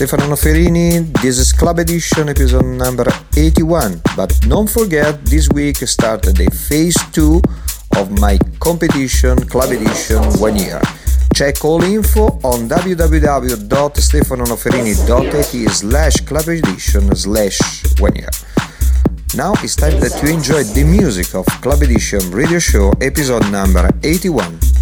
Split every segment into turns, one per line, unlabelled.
Stefano Noferini, this is Club Edition episode number 81. But don't forget, this week started the phase 2 of my competition Club Edition one year. Check all info on www.stefanonoferini.it slash club edition slash one year. Now it's time that you enjoy the music of Club Edition Radio Show episode number 81.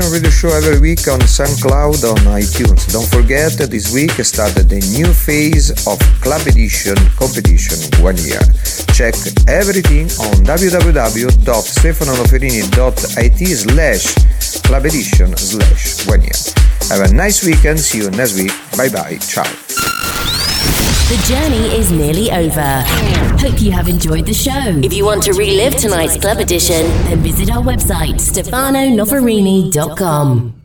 Club Edition Radio Show every week on SoundCloud on iTunes. Don't forget that this week started the new phase of Club Edition competition one year. Check everything on www.stefanonoferini.it slash Club Edition slash one year. Have a nice weekend. See you next week. Bye bye. Ciao.
The journey is nearly over. Hope you have enjoyed the show. If you want to relive tonight's club edition, then visit our website, stefanonoferini.com.